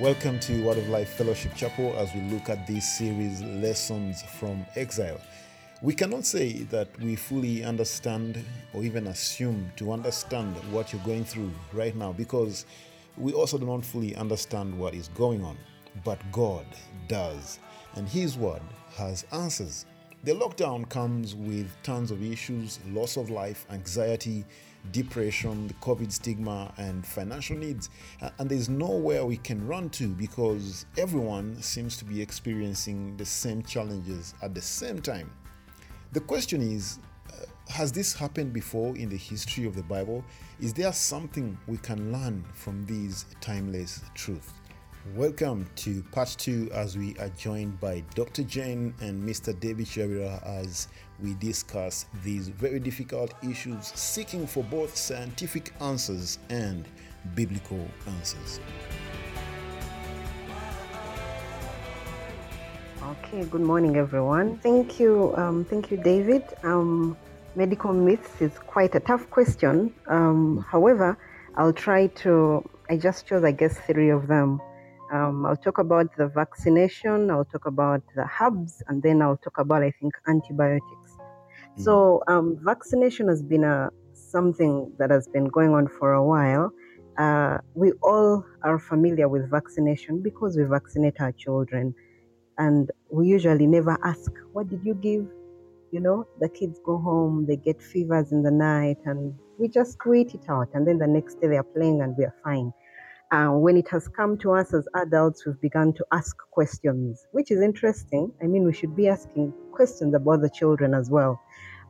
Welcome to Word of Life Fellowship Chapel as we look at this series, Lessons from Exile. We cannot say that we fully understand or even assume to understand what you're going through right now because we also do not fully understand what is going on. But God does, and His Word has answers. The lockdown comes with tons of issues loss of life, anxiety, depression, the COVID stigma, and financial needs. And there's nowhere we can run to because everyone seems to be experiencing the same challenges at the same time. The question is uh, Has this happened before in the history of the Bible? Is there something we can learn from these timeless truths? Welcome to part two as we are joined by Dr. Jane and Mr. David Shavira as we discuss these very difficult issues, seeking for both scientific answers and biblical answers. Okay, good morning, everyone. Thank you, um, thank you, David. Um, medical myths is quite a tough question. Um, however, I'll try to. I just chose, I guess, three of them. Um, I'll talk about the vaccination. I'll talk about the hubs, and then I'll talk about, I think, antibiotics. So, um, vaccination has been a something that has been going on for a while. Uh, we all are familiar with vaccination because we vaccinate our children, and we usually never ask, "What did you give?" You know, the kids go home, they get fevers in the night, and we just wait it out, and then the next day they are playing and we are fine. Uh, when it has come to us as adults, we've begun to ask questions, which is interesting. I mean, we should be asking questions about the children as well.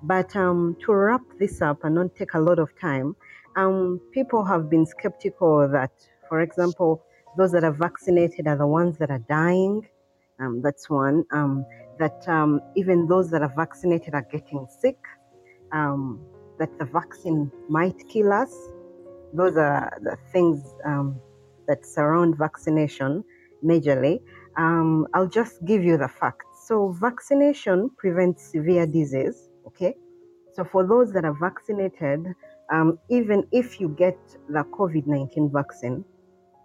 But um, to wrap this up and not take a lot of time, um, people have been skeptical that, for example, those that are vaccinated are the ones that are dying. Um, that's one. Um, that um, even those that are vaccinated are getting sick. Um, that the vaccine might kill us. Those are the things that surround vaccination majorly. I'll just give you the facts. So, vaccination prevents severe disease, okay? So, for those that are vaccinated, um, even if you get the COVID 19 vaccine,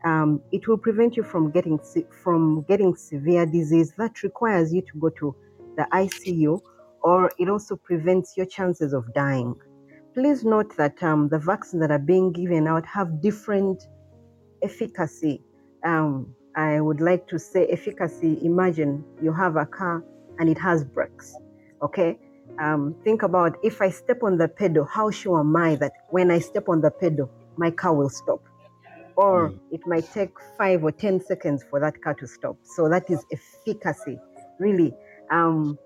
um, it will prevent you from getting from getting severe disease that requires you to go to the ICU, or it also prevents your chances of dying. Please note that um, the vaccines that are being given out have different efficacy. Um, I would like to say efficacy. Imagine you have a car and it has brakes. Okay. Um, think about if I step on the pedal, how sure am I that when I step on the pedal, my car will stop? Or it might take five or 10 seconds for that car to stop. So that is efficacy, really. Um,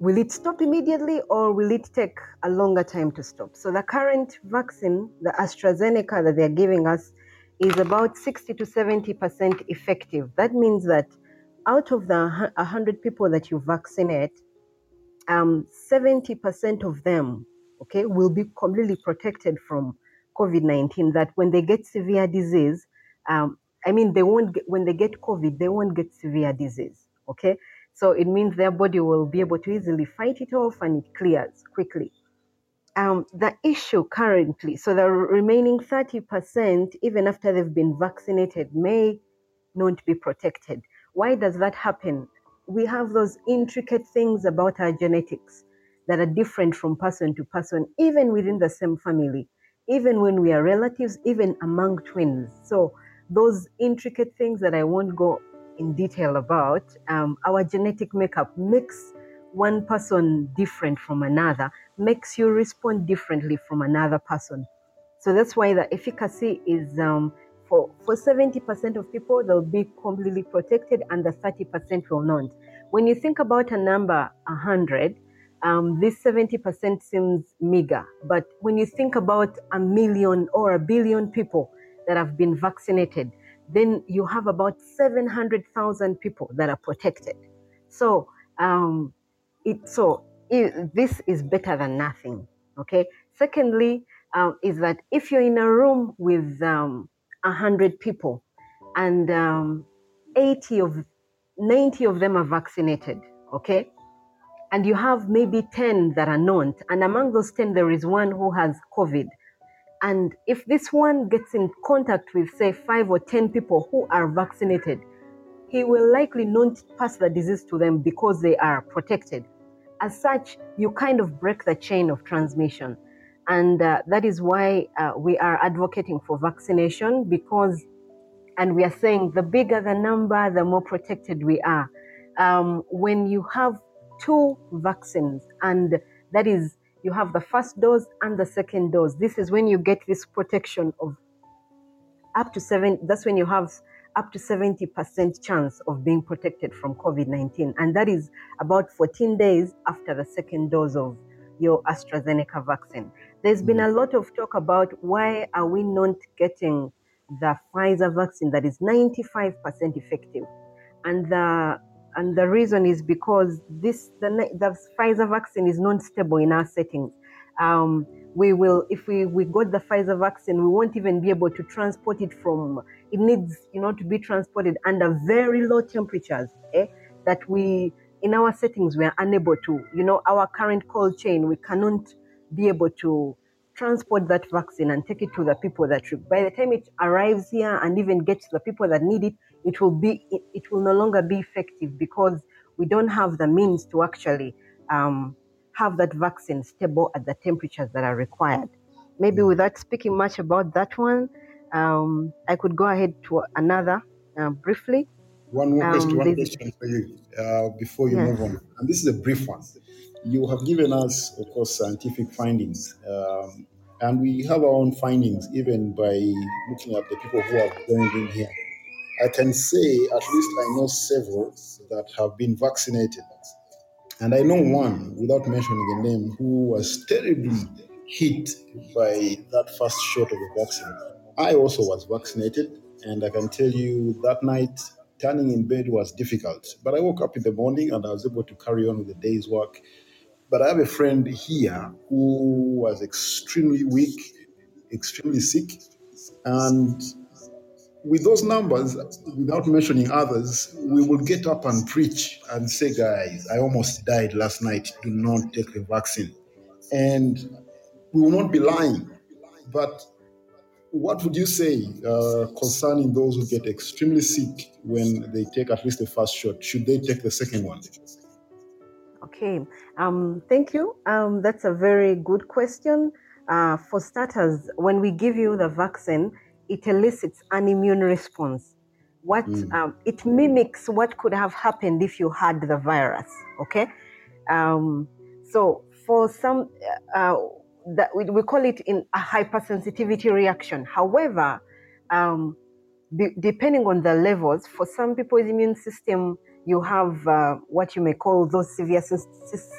will it stop immediately or will it take a longer time to stop? So the current vaccine, the AstraZeneca that they're giving us, is about 60 to 70% effective. That means that out of the hu- 100 people that you vaccinate, um, 70% of them, okay, will be completely protected from COVID 19. That when they get severe disease, um, I mean, they won't get, when they get COVID, they won't get severe disease, okay? So it means their body will be able to easily fight it off and it clears quickly. Um, the issue currently, so the remaining 30%, even after they've been vaccinated, may not be protected. Why does that happen? We have those intricate things about our genetics that are different from person to person, even within the same family, even when we are relatives, even among twins. So, those intricate things that I won't go in detail about, um, our genetic makeup makes one person different from another, makes you respond differently from another person. So that's why the efficacy is um, for for 70% of people they'll be completely protected and the 30% will not. When you think about a number 100, um, this 70% seems meager, but when you think about a million or a billion people that have been vaccinated, then you have about 700,000 people that are protected. So um, it so i this is better than nothing. Okay. Secondly, um, is that if you're in a room with um, 100 people and um, 80 of 90 of them are vaccinated, okay, and you have maybe 10 that are not, and among those 10 there is one who has COVID, And if this one gets in contact with, say, five or 10 people who are vaccinated, he will likely not pass the disease to them because they are protected. As such, you kind of break the chain of transmission. And uh, that is why uh, we are advocating for vaccination because, and we are saying the bigger the number, the more protected we are. Um, when you have two vaccines, and that is, you have the first dose and the second dose, this is when you get this protection of up to seven. That's when you have up to 70% chance of being protected from COVID 19. And that is about 14 days after the second dose of your AstraZeneca vaccine. There's been a lot of talk about why are we not getting the Pfizer vaccine that is 95% effective. And the and the reason is because this the, the Pfizer vaccine is non-stable in our settings. Um, we will if we, we got the Pfizer vaccine, we won't even be able to transport it from it needs you know to be transported under very low temperatures eh, that we in our settings we are unable to you know our current cold chain we cannot be able to transport that vaccine and take it to the people that by the time it arrives here and even gets to the people that need it it will be it, it will no longer be effective because we don't have the means to actually um, have that vaccine stable at the temperatures that are required. Maybe without speaking much about that one um, I could go ahead to another uh, briefly. One more question, um, one question for you uh, before you yes. move on. And this is a brief one. You have given us, of course, scientific findings. Um, and we have our own findings, even by looking at the people who have joined in here. I can say, at least I know several that have been vaccinated. And I know one, without mentioning the name, who was terribly hit by that first shot of the vaccine. I also was vaccinated, and I can tell you that night turning in bed was difficult. But I woke up in the morning and I was able to carry on with the day's work. But I have a friend here who was extremely weak, extremely sick, and with those numbers, without mentioning others, we will get up and preach and say, guys, I almost died last night. Do not take the vaccine. And we will not be lying. But what would you say uh, concerning those who get extremely sick when they take at least the first shot? Should they take the second one? Okay, um, thank you. Um, that's a very good question. Uh, for starters, when we give you the vaccine, it elicits an immune response. What mm. um, it mimics what could have happened if you had the virus. Okay, um, so for some, uh, that we, we call it in a hypersensitivity reaction. However, um, be, depending on the levels, for some people's immune system, you have uh, what you may call those severe sy-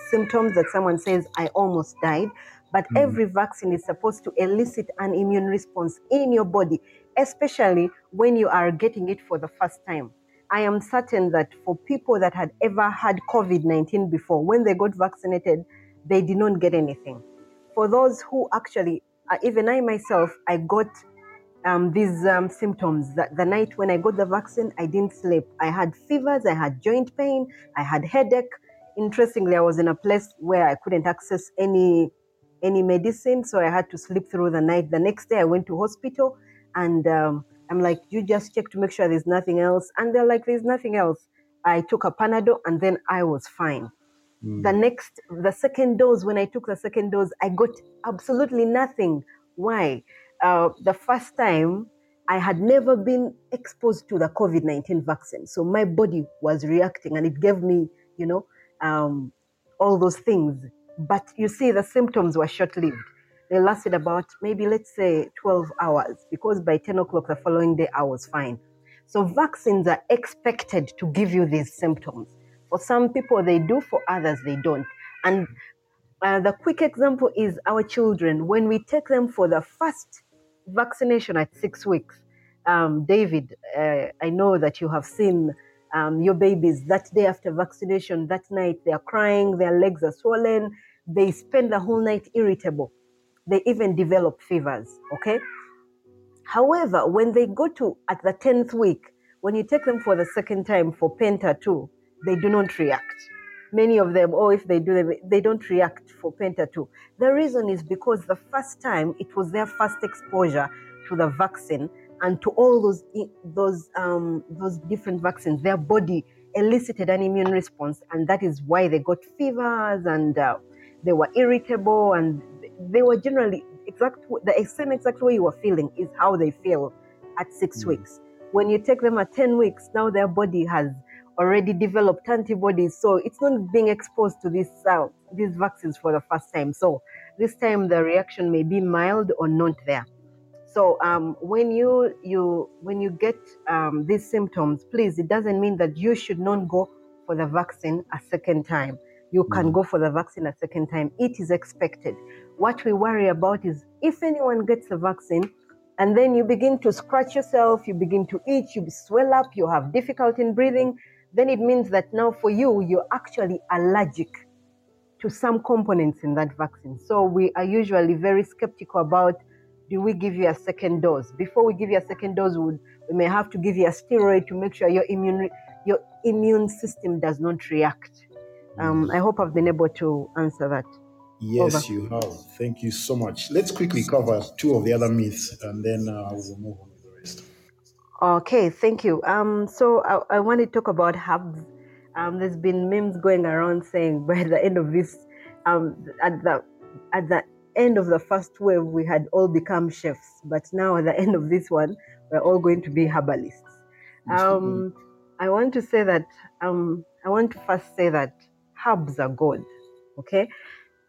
symptoms that someone says, I almost died. But mm. every vaccine is supposed to elicit an immune response in your body, especially when you are getting it for the first time. I am certain that for people that had ever had COVID 19 before, when they got vaccinated, they did not get anything for those who actually, uh, even I myself, I got um, these um, symptoms. That the night when I got the vaccine, I didn't sleep. I had fevers, I had joint pain, I had headache. Interestingly, I was in a place where I couldn't access any any medicine, so I had to sleep through the night. The next day, I went to hospital, and um, I'm like, "You just check to make sure there's nothing else," and they're like, "There's nothing else." I took a Panadol, and then I was fine. Mm. The next, the second dose, when I took the second dose, I got absolutely nothing. Why? Uh, the first time, I had never been exposed to the COVID 19 vaccine. So my body was reacting and it gave me, you know, um, all those things. But you see, the symptoms were short lived. They lasted about maybe, let's say, 12 hours because by 10 o'clock the following day, I was fine. So vaccines are expected to give you these symptoms. For some people, they do, for others, they don't. And uh, the quick example is our children. When we take them for the first vaccination at six weeks, um, David, uh, I know that you have seen um, your babies that day after vaccination, that night they are crying, their legs are swollen, they spend the whole night irritable. They even develop fevers, okay? However, when they go to at the 10th week, when you take them for the second time for Penta 2, they do not react. many of them, or if they do they don't react for Penta 2. The reason is because the first time it was their first exposure to the vaccine and to all those those um, those different vaccines, their body elicited an immune response, and that is why they got fevers and uh, they were irritable and they were generally exact the same exact way you were feeling is how they feel at six mm. weeks. When you take them at ten weeks, now their body has already developed antibodies, so it's not being exposed to these uh, these vaccines for the first time. So this time the reaction may be mild or not there. So um, when you you when you get um, these symptoms, please, it doesn't mean that you should not go for the vaccine a second time. You can mm. go for the vaccine a second time. It is expected. What we worry about is if anyone gets the vaccine and then you begin to scratch yourself, you begin to itch, you swell up, you have difficulty in breathing, then it means that now for you, you're actually allergic to some components in that vaccine. So we are usually very skeptical about do we give you a second dose? Before we give you a second dose, we, may have to give you a steroid to make sure your immune your immune system does not react. Um, I hope I've been able to answer that. Yes, Over. you have. Thank you so much. Let's quickly cover two of the other myths and then uh, we'll move on with the rest. Okay, thank you. Um, so I, I want to talk about hubs. Um, there's been memes going around saying by the end of this, um, at the at the end of the first wave, we had all become chefs, but now at the end of this one, we're all going to be herbalists. Um, I want to say that um, I want to first say that herbs are good. Okay,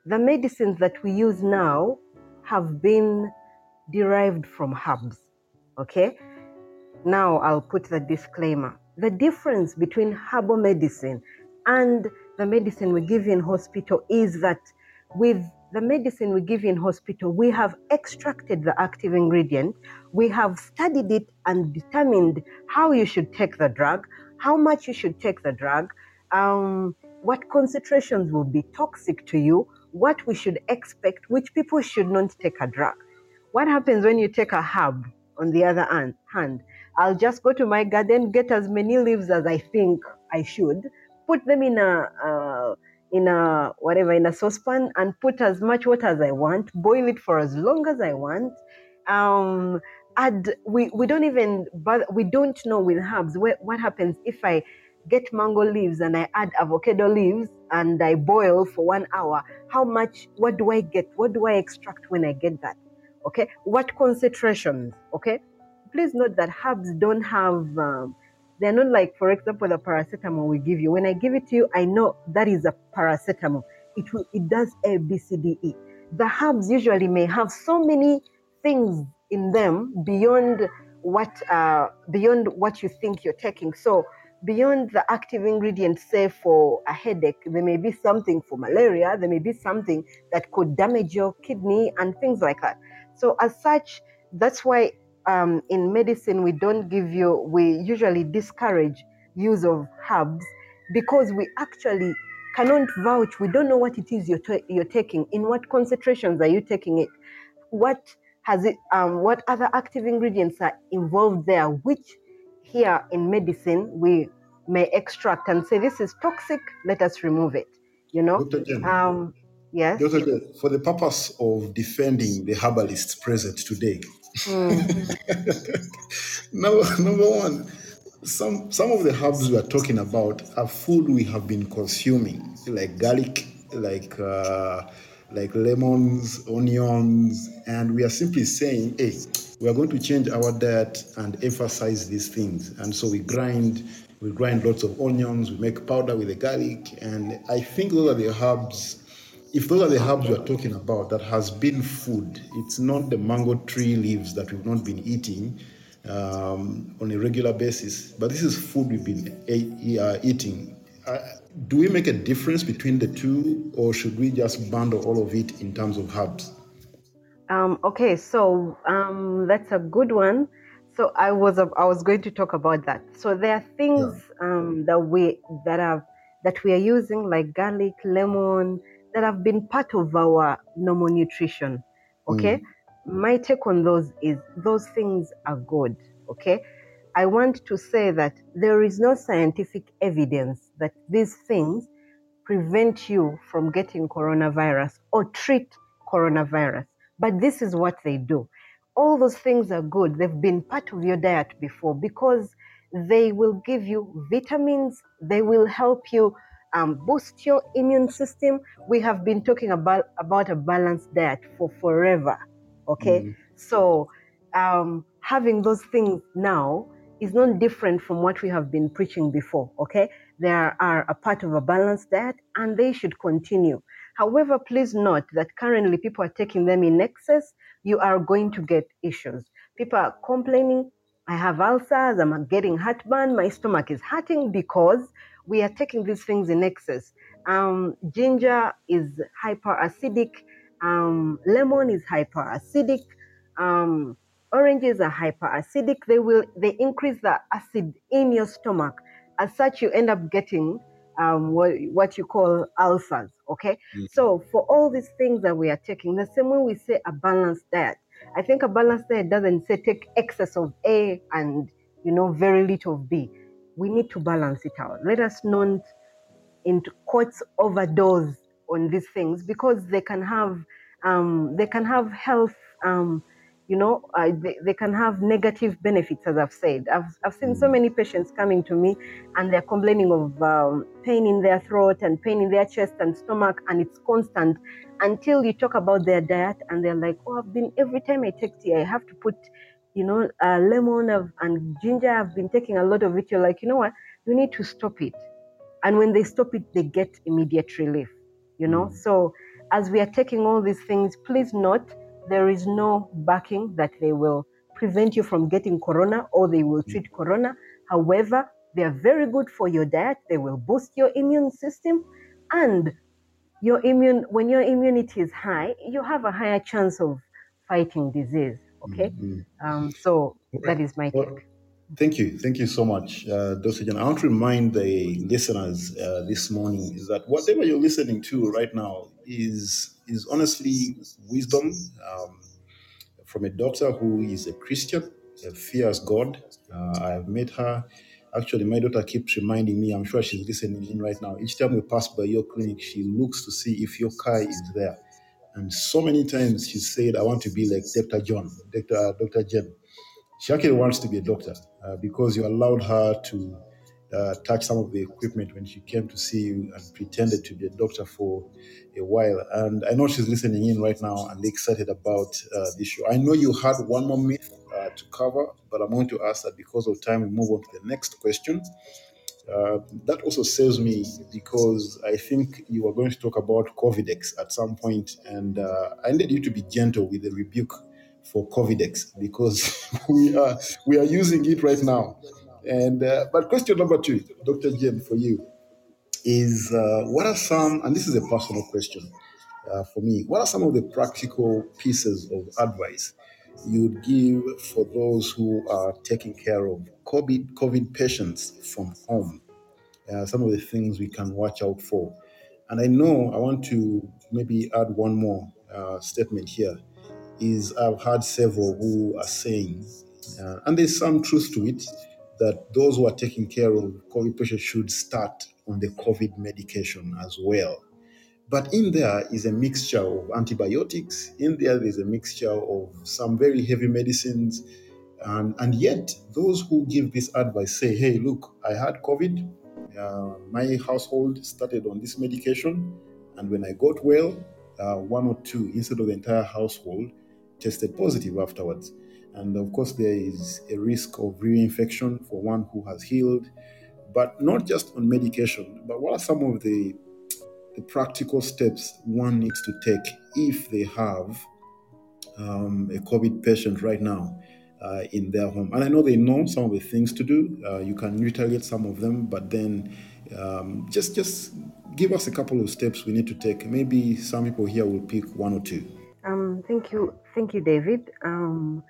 the medicines that we use now have been derived from herbs. Okay, now I'll put the disclaimer. The difference between herbal medicine and the medicine we give in hospital is that with the medicine we give in hospital, we have extracted the active ingredient, we have studied it and determined how you should take the drug, how much you should take the drug, um, what concentrations will be toxic to you, what we should expect, which people should not take a drug. What happens when you take a herb on the other hand? I'll just go to my garden, get as many leaves as I think I should, put them in a, uh, in a whatever in a saucepan and put as much water as I want, boil it for as long as I want. Um, add we, we don't even but we don't know with herbs what, what happens if I get mango leaves and I add avocado leaves and I boil for one hour. How much? What do I get? What do I extract when I get that? Okay, what concentrations? Okay, please note that herbs don't have. Um, they're not like, for example, the paracetamol we give you. When I give it to you, I know that is a paracetamol. It will, it does A, B, C, D, E. The herbs usually may have so many things in them beyond what uh, beyond what you think you're taking. So beyond the active ingredient, say for a headache, there may be something for malaria. There may be something that could damage your kidney and things like that. So as such, that's why um, in medicine we don't give you we usually discourage use of herbs because we actually cannot vouch we don't know what it is you're, t- you're taking in what concentrations are you taking it what has it um, what other active ingredients are involved there which here in medicine we may extract and say this is toxic let us remove it you know um, yes Dr. for the purpose of defending the herbalists present today Mm. number, number one, some some of the herbs we are talking about are food we have been consuming, like garlic, like uh, like lemons, onions, and we are simply saying, hey, we are going to change our diet and emphasize these things. And so we grind, we grind lots of onions, we make powder with the garlic, and I think those are the herbs if those are the herbs we're talking about that has been food, it's not the mango tree leaves that we've not been eating um, on a regular basis, but this is food we've been uh, eating. Uh, do we make a difference between the two, or should we just bundle all of it in terms of herbs? Um, okay, so um, that's a good one. So I was I was going to talk about that. So there are things yeah. um, that we that are that we are using like garlic, lemon, that have been part of our normal nutrition. Okay. Mm. My take on those is those things are good. Okay. I want to say that there is no scientific evidence that these things prevent you from getting coronavirus or treat coronavirus. But this is what they do. All those things are good. They've been part of your diet before because they will give you vitamins, they will help you um, boost your immune system. We have been talking about, about a balanced diet for forever. Okay. Mm. So um, having those things now is not different from what we have been preaching before. Okay. They are, are a part of a balanced diet and they should continue. However, please note that currently people are taking them in excess. You are going to get issues. People are complaining, I have ulcers, I'm getting heartburn, my stomach is hurting because we are taking these things in excess. Um, ginger is hyperacidic, um, lemon is hyperacidic, um, oranges are hyperacidic. They will they increase the acid in your stomach. As such, you end up getting um, what, what you call ulcers. Okay, mm-hmm. so for all these things that we are taking, the same way we say a balanced diet. I think a balanced diet doesn't say take excess of A and you know very little of B we need to balance it out. Let us not, in quotes, overdose on these things because they can have um, they can have health. Um, you know, uh, they, they can have negative benefits, as I've said. I've, I've seen so mm. many patients coming to me and they're complaining of um, pain in their throat and pain in their chest and stomach, and it's constant until you talk about their diet and they're like, oh, I've been, every time I take tea, I have to put you know, uh, lemon and ginger. I've been taking a lot of it. You're like, you know what? You need to stop it. And when they stop it, they get immediate relief, you know? Mm. So as we are taking all these things, please note there is no backing that they will prevent you from getting corona or they will mm. treat corona. However, they are very good for your diet. They will boost your immune system and your immune when your immunity is high, you have a higher chance of fighting disease. Okay, mm-hmm. um, so that is my well, take. Thank you, thank you so much, uh, Dr. Jen. I want to remind the listeners uh, this morning is that whatever you're listening to right now is is honestly wisdom um, from a doctor who is a Christian, a fears God. Uh, I have met her. Actually, my daughter keeps reminding me. I'm sure she's listening in right now. Each time we pass by your clinic, she looks to see if your car is there and so many times she said, I want to be like Dr. John, Dr. Uh, Dr. Jen. She actually wants to be a doctor uh, because you allowed her to uh, touch some of the equipment when she came to see you and pretended to be a doctor for a while. And I know she's listening in right now and excited about uh, this show. I know you had one more myth uh, to cover, but I'm going to ask that because of time, we move on to the next question. Uh, that also saves me because I think you were going to talk about Covidex at some point, and uh, I needed you to be gentle with the rebuke for Covidex because we are we are using it right now. And uh, but question number two, Dr. Jim, for you is uh, what are some, and this is a personal question uh, for me, what are some of the practical pieces of advice you'd give for those who are taking care of COVID, COVID patients from home? Uh, some of the things we can watch out for. And I know I want to maybe add one more uh, statement here. Is I've had several who are saying, uh, and there's some truth to it, that those who are taking care of COVID patients should start on the COVID medication as well. But in there is a mixture of antibiotics. In there, there's a mixture of some very heavy medicines and, and yet, those who give this advice say, hey, look, I had COVID. Uh, my household started on this medication. And when I got well, uh, one or two instead of the entire household tested positive afterwards. And of course, there is a risk of reinfection for one who has healed, but not just on medication. But what are some of the, the practical steps one needs to take if they have um, a COVID patient right now? uh, in their home. And I know they know some of the things to do. Uh, you can retaliate some of them, but then um, just just give us a couple of steps we need to take. Maybe some people here will pick one or two. Um, thank you, thank you, David. Um,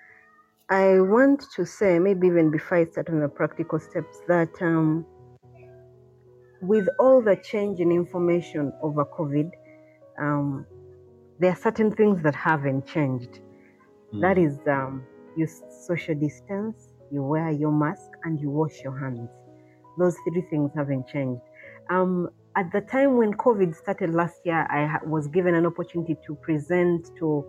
I want to say, maybe even before I start on the practical steps, that um, with all the change in information over COVID, um, there are certain things that haven't changed. Mm. That is um, you social distance, you wear your mask, and you wash your hands. Those three things haven't changed. Um, at the time when COVID started last year, I was given an opportunity to present to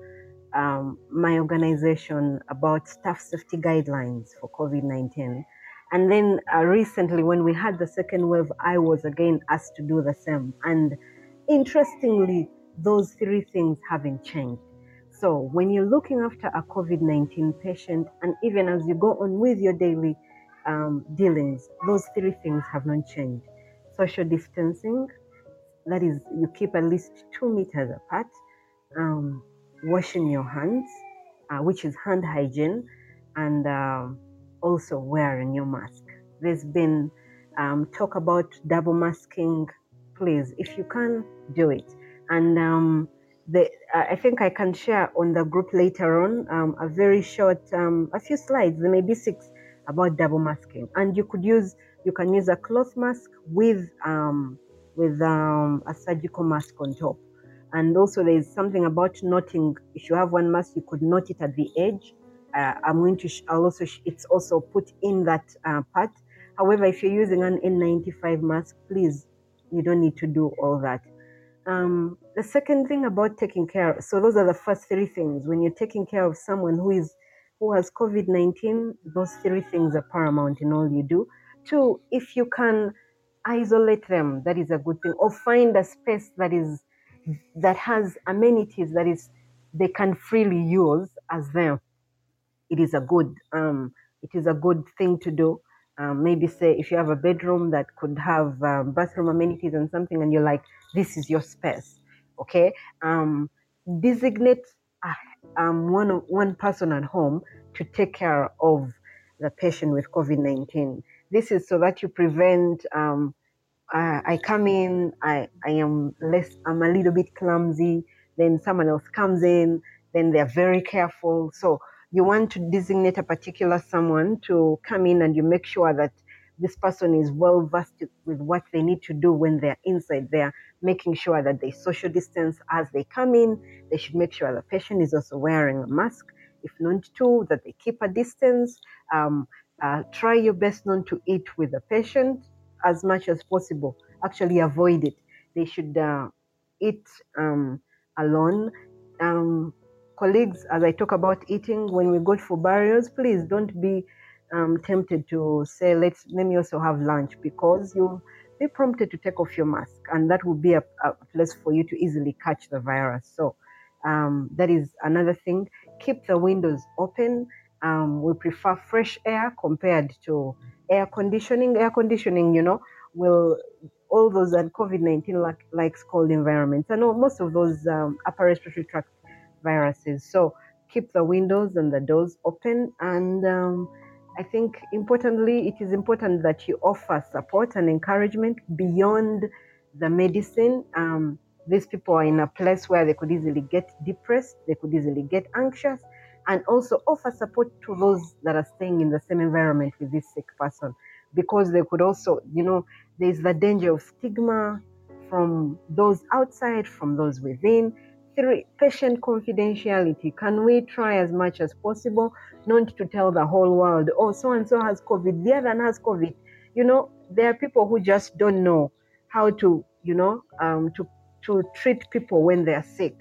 um, my organization about staff safety guidelines for COVID 19. And then uh, recently, when we had the second wave, I was again asked to do the same. And interestingly, those three things haven't changed. So when you're looking after a COVID 19 patient, and even as you go on with your daily um, dealings, those three things have not changed. Social distancing, that is, you keep at least two meters apart, um, washing your hands, uh, which is hand hygiene, and um, also wearing your mask. There's been um, talk about double masking. Please, if you can, do it. And um, the, uh, I think I can share on the group later on um, a very short, um, a few slides. There may be six about double masking, and you could use, you can use a cloth mask with um, with um, a surgical mask on top. And also, there is something about knotting. If you have one mask, you could knot it at the edge uh, I'm going to, sh- I'll also, sh- it's also put in that uh, part. However, if you're using an N95 mask, please, you don't need to do all that. Um, the second thing about taking care, so those are the first three things. When you're taking care of someone who is who has COVID-19, those three things are paramount in all you do. Two, if you can isolate them, that is a good thing, or find a space that is that has amenities that is they can freely use as them it is a good um, it is a good thing to do. Um, maybe say if you have a bedroom that could have um, bathroom amenities and something, and you're like, this is your space, okay? Um, designate uh, um, one one person at home to take care of the patient with COVID nineteen. This is so that you prevent. Um, I, I come in, I, I am less, I'm a little bit clumsy. Then someone else comes in, then they're very careful. So you want to designate a particular someone to come in and you make sure that this person is well versed with what they need to do when they're inside there, making sure that they social distance as they come in. They should make sure the patient is also wearing a mask. If not to, that they keep a distance. Um, uh, try your best not to eat with the patient as much as possible. Actually, avoid it. They should uh, eat um, alone. Um, colleagues, as I talk about eating, when we go for barriers, please don't be um, tempted to say, let's let me also have lunch because you'll be prompted to take off your mask, and that will be a, a place for you to easily catch the virus. So um, that is another thing. Keep the windows open. Um, we prefer fresh air compared to air conditioning. Air conditioning, you know, will all those and COVID 19 like, likes cold environments. I know most of those um, upper respiratory tract viruses. So keep the windows and the doors open. And um, I think importantly, it is important that you offer support and encouragement beyond the medicine. Um, these people are in a place where they could easily get depressed, they could easily get anxious, and also offer support to those that are staying in the same environment with this sick person because they could also, you know, there's the danger of stigma from those outside, from those within three, patient confidentiality. Can we try as much as possible not to tell the whole world, oh, so and so has COVID, the other has COVID? You know, there are people who just don't know how to, you know, um, to to treat people when they are sick.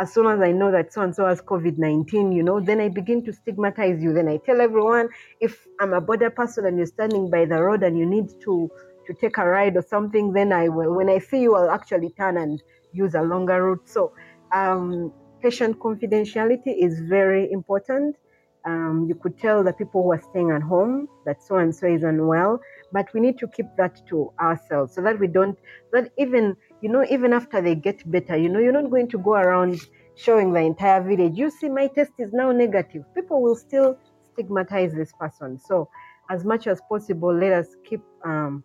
As soon as I know that so and so has COVID 19, you know, then I begin to stigmatize you. Then I tell everyone if I'm a boda person and you're standing by the road and you need to to take a ride or something, then I will, when I see you, I'll actually turn and use a longer route. So um, patient confidentiality is very important. Um, you could tell the people who are staying at home that so and so is unwell, but we need to keep that to ourselves so that we don't, that even, you know, even after they get better, you know, you're not going to go around showing the entire village, you see, my test is now negative. People will still stigmatize this person. So, as much as possible, let us keep um,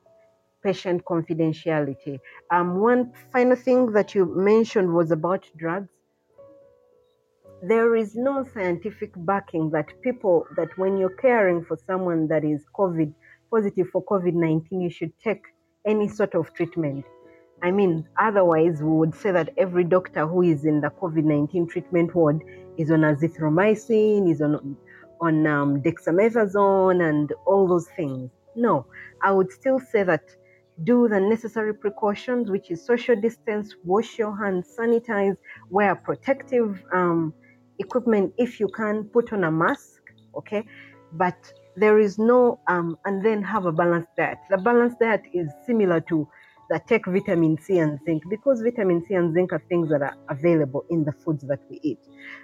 patient confidentiality. Um, one final thing that you mentioned was about drugs. There is no scientific backing that people, that when you're caring for someone that is COVID positive for COVID 19, you should take any sort of treatment. I mean, otherwise, we would say that every doctor who is in the COVID 19 treatment ward is on azithromycin, is on, on um, dexamethasone, and all those things. No, I would still say that do the necessary precautions, which is social distance, wash your hands, sanitize, wear protective um, equipment if you can, put on a mask, okay? But there is no, um, and then have a balanced diet. The balanced diet is similar to the take vitamin C and zinc because vitamin C and zinc are things that are available in the foods that we eat.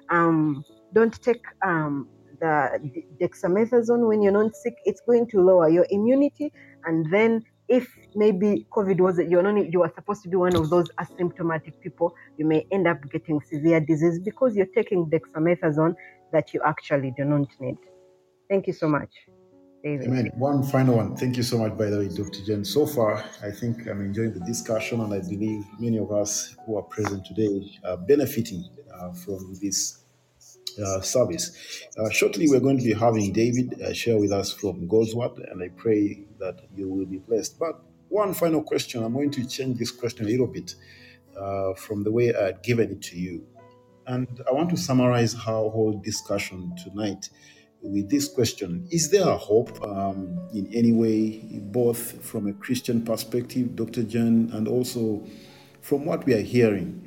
Um, don't take um, the dexamethasone when you're not sick. It's going to lower your immunity, and then if maybe COVID was you're not you are supposed to be one of those asymptomatic people, you may end up getting severe disease because you're taking dexamethasone that you actually do not need. Thank you so much. David. Amen. One final one. Thank you so much, by the way, Dr. Jen. So far, I think I'm enjoying the discussion, and I believe many of us who are present today are benefiting uh, from this uh, service. Uh, shortly, we're going to be having David uh, share with us from God's Word, and I pray that you will be blessed. But one final question I'm going to change this question a little bit uh, from the way I had given it to you. And I want to summarize our whole discussion tonight with this question Is there a hope um, in any way, both from a Christian perspective, Dr. John, and also from what we are hearing?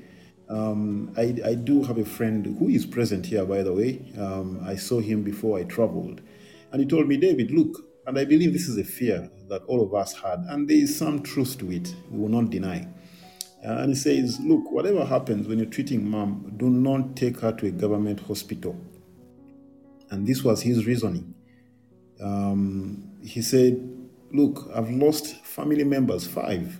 Um, I, I, do have a friend who is present here, by the way. Um, I saw him before I traveled. And he told me, David, look, and I believe this is a fear that all of us had, and there is some truth to it, we will not deny. Uh, and he says, look, whatever happens when you're treating mom, do not take her to a government hospital and this was his reasoning. Um, he said, Look, I've lost family members, five,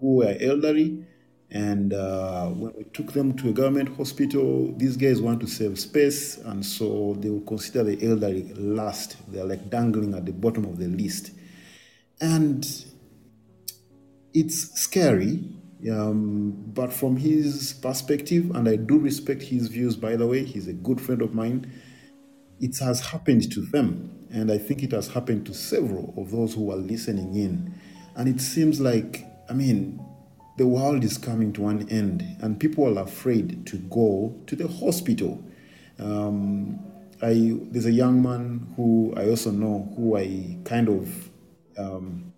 who were elderly. And uh, when we took them to a government hospital, these guys want to save space. And so they will consider the elderly last. They're like dangling at the bottom of the list. And it's scary. Um, but from his perspective, and I do respect his views, by the way, he's a good friend of mine it has happened to them. And I think it has happened to several of those who are listening in. And it seems like, I mean, the world is coming to an end, and people are afraid to go to the hospital. Um, I, there's a young man who I also know who I kind of um,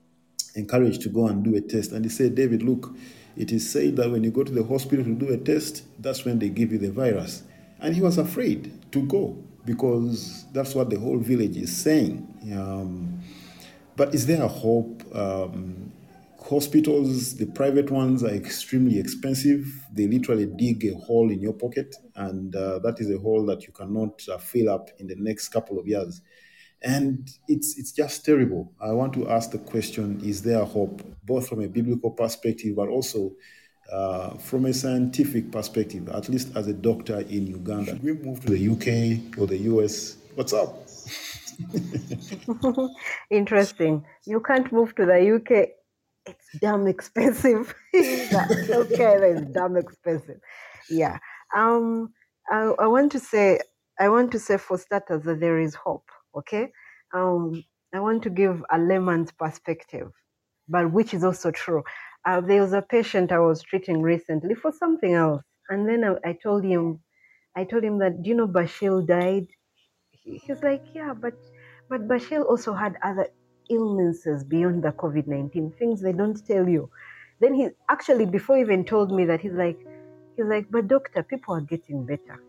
encouraged to go and do a test. And he said, David, look, it is said that when you go to the hospital to do a test, that's when they give you the virus. And he was afraid to go because that's what the whole village is saying. Um, but is there a hope? Um, hospitals, the private ones, are extremely expensive. They literally dig a hole in your pocket, and uh, that is a hole that you cannot uh, fill up in the next couple of years. And it's it's just terrible. I want to ask the question: Is there hope, both from a biblical perspective, but also uh, from a scientific perspective, at least as a doctor in Uganda. Should we move to the UK or the US? What's up? Interesting. You can't move to the UK. It's damn expensive. okay, it's damn expensive. Yeah. Um. I, I want to say. I want to say for starters that there is hope. Okay. Um. I want to give a layman's perspective, but which is also true. Uh, there was a patient I was treating recently for something else, and then I, I told him, I told him that, do you know Bashir died? He, he's like, yeah, but but Bashir also had other illnesses beyond the COVID nineteen things they don't tell you. Then he actually before he even told me that he's like, he's like, but doctor, people are getting better.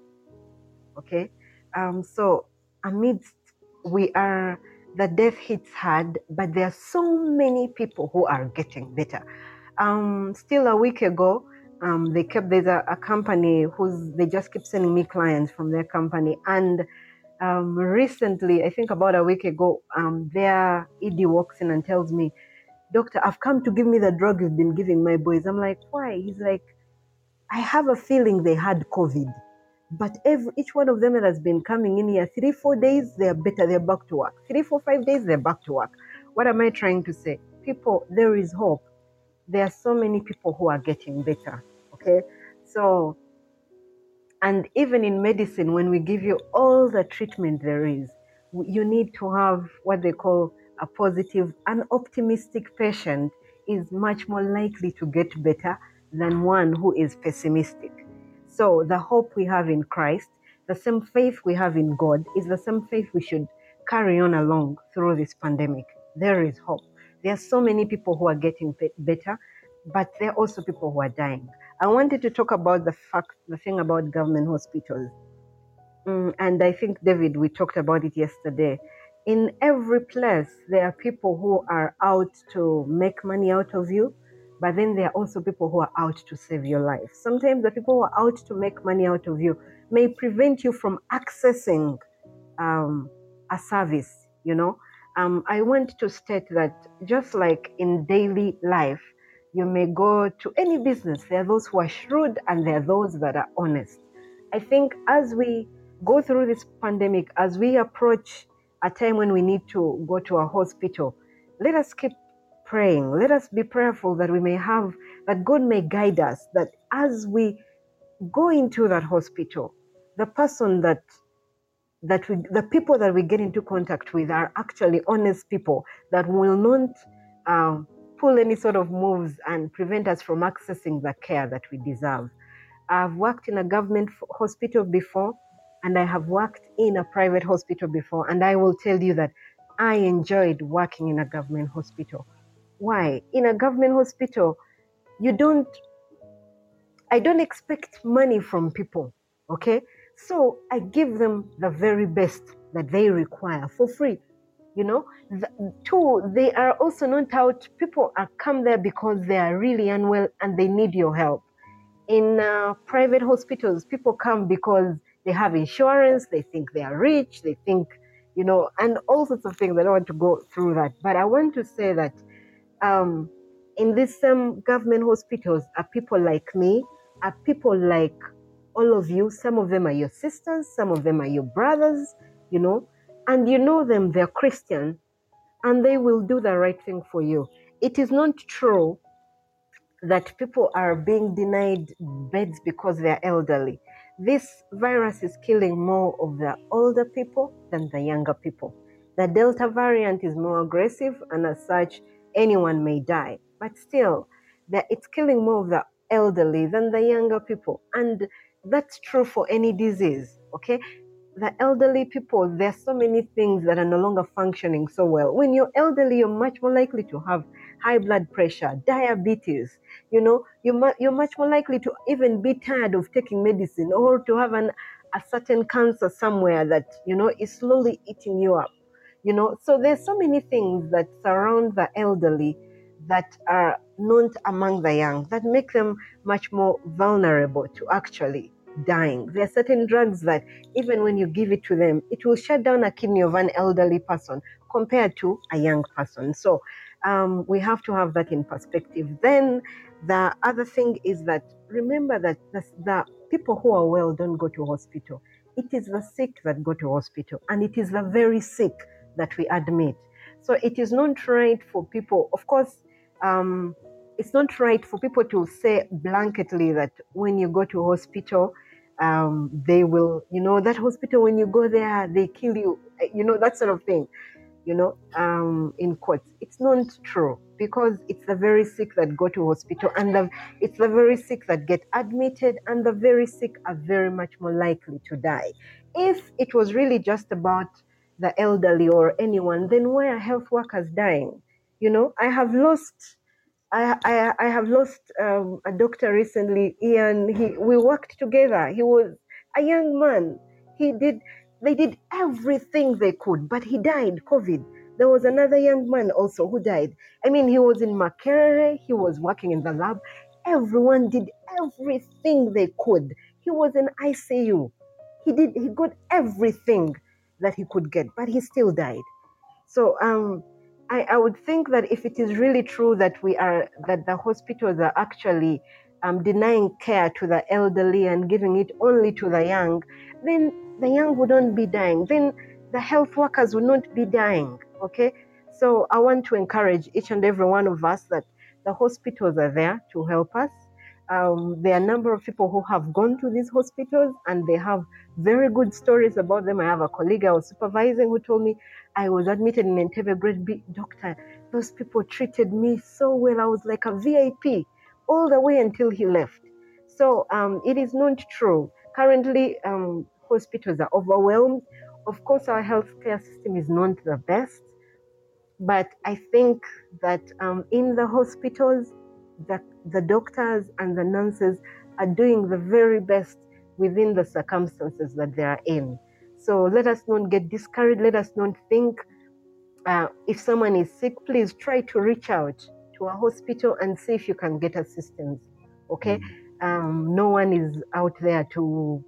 Okay, um, so amidst we are the death hits hard, but there are so many people who are getting better. Um, still a week ago, um, they kept there's a, a, company who's they just keep sending me clients from their company and um, recently i think about a week ago um, their ed walks in and tells me doctor i've come to give me the drug you've been giving my boys. I'm like why? He's like i have a feeling they had covid but every each one of them that has been coming in here three four days they're better they're back to work. Three four five days they're back to work. What am i trying to say? People there is hope. There are so many people who are getting better. Okay. So, and even in medicine, when we give you all the treatment there is, you need to have what they call a positive, an optimistic patient is much more likely to get better than one who is pessimistic. So, the hope we have in Christ, the same faith we have in God, is the same faith we should carry on along through this pandemic. There is hope There are so many people who are getting better, but there are also people who are dying. I wanted to talk about the fact, the thing about government hospitals. Mm, and I think, David, we talked about it yesterday. In every place, there are people who are out to make money out of you, but then there are also people who are out to save your life. Sometimes the people who are out to make money out of you may prevent you from accessing um, a service, you know. Um, I want to state that just like in daily life, you may go to any business. There are those who are shrewd and there are those that are honest. I think as we go through this pandemic, as we approach a time when we need to go to a hospital, let us keep praying. Let us be prayerful that we may have, that God may guide us, that as we go into that hospital, the person that that we, the people that we get into contact with are actually honest people that will not uh, pull any sort of moves and prevent us from accessing the care that we deserve. I've worked in a government hospital before, and I have worked in a private hospital before, and I will tell you that I enjoyed working in a government hospital. Why? In a government hospital, you don't, I don't expect money from people, okay? So I give them the very best that they require for free you know the, two they are also not out. People are come there because they are really unwell and they need your help. In uh, private hospitals people come because they have insurance they think they are rich they think you know and all sorts of things. I don't want to go through that. But i want to say that um, in these same government hospitals are people like me are people like all of you. Some of them are your sisters some of them are your brothers you know and you know them, they're Christian, and they will do the right thing for you. It is not true that people are being denied beds because they're elderly. This virus is killing more of the older people than the younger people. The Delta variant is more aggressive, and as such, anyone may die. But still, it's killing more of the elderly than the younger people. And that's true for any disease, okay? The elderly people, there are so many things that are no longer functioning so well. When you're elderly, you're much more likely to have high blood pressure, diabetes. You know, you're you're much more likely to even be tired of taking medicine or to have an, a certain cancer somewhere that, you know, is slowly eating you up. You know, so there's so many things that surround the elderly that are not among the young that make them much more vulnerable to actually dying. There are certain drugs that, even when you give it to them, it will shut down a kidney of an elderly person compared to a young person. So um, we have to have that in perspective. Then the other thing is that remember that the, the people who are well don't go to hospital. It is the sick that go to hospital, and it is the very sick that we admit. So it is not right for people, of course. Um, it's not right for people to say blanketly that when you go to hospital, um, they will, you know, that hospital, when you go there, they kill you, you know, that sort of thing, you know, um, in quotes. It's not true because it's the very sick that go to hospital and the, it's the very sick that get admitted and the very sick are very much more likely to die. If it was really just about the elderly or anyone, then why are health workers dying? You know, I have lost I, I, I have lost um, a doctor recently, Ian. He, we worked together. He was a young man. He did, they did everything they could, but he died, COVID. There was another young man also who died. I mean, he was in Makerere, he was working in the lab. Everyone did everything they could. He was in ICU. He did, he got everything that he could get, but he still died. So, um, I, I would think that if it is really true that we are that the hospitals are actually um, denying care to the elderly and giving it only to the young, then the young would not be dying. Then the health workers would not be dying. Okay, so I want to encourage each and every one of us that the hospitals are there to help us. Um, there are a number of people who have gone to these hospitals and they have very good stories about them. I have a colleague I was supervising who told me I was admitted in Entebbe B. Doctor, those people treated me so well. I was like a VIP all the way until he left. So um, it is not true. Currently, um, hospitals are overwhelmed. Of course, our healthcare system is not the best. But I think that um, in the hospitals, the, the doctors and the nurses are doing the very best within the circumstances that they are in. So let us not get discouraged. Let us not think uh, if someone is sick, please try to reach out to a hospital and see if you can get assistance. Okay, um, no one is out there to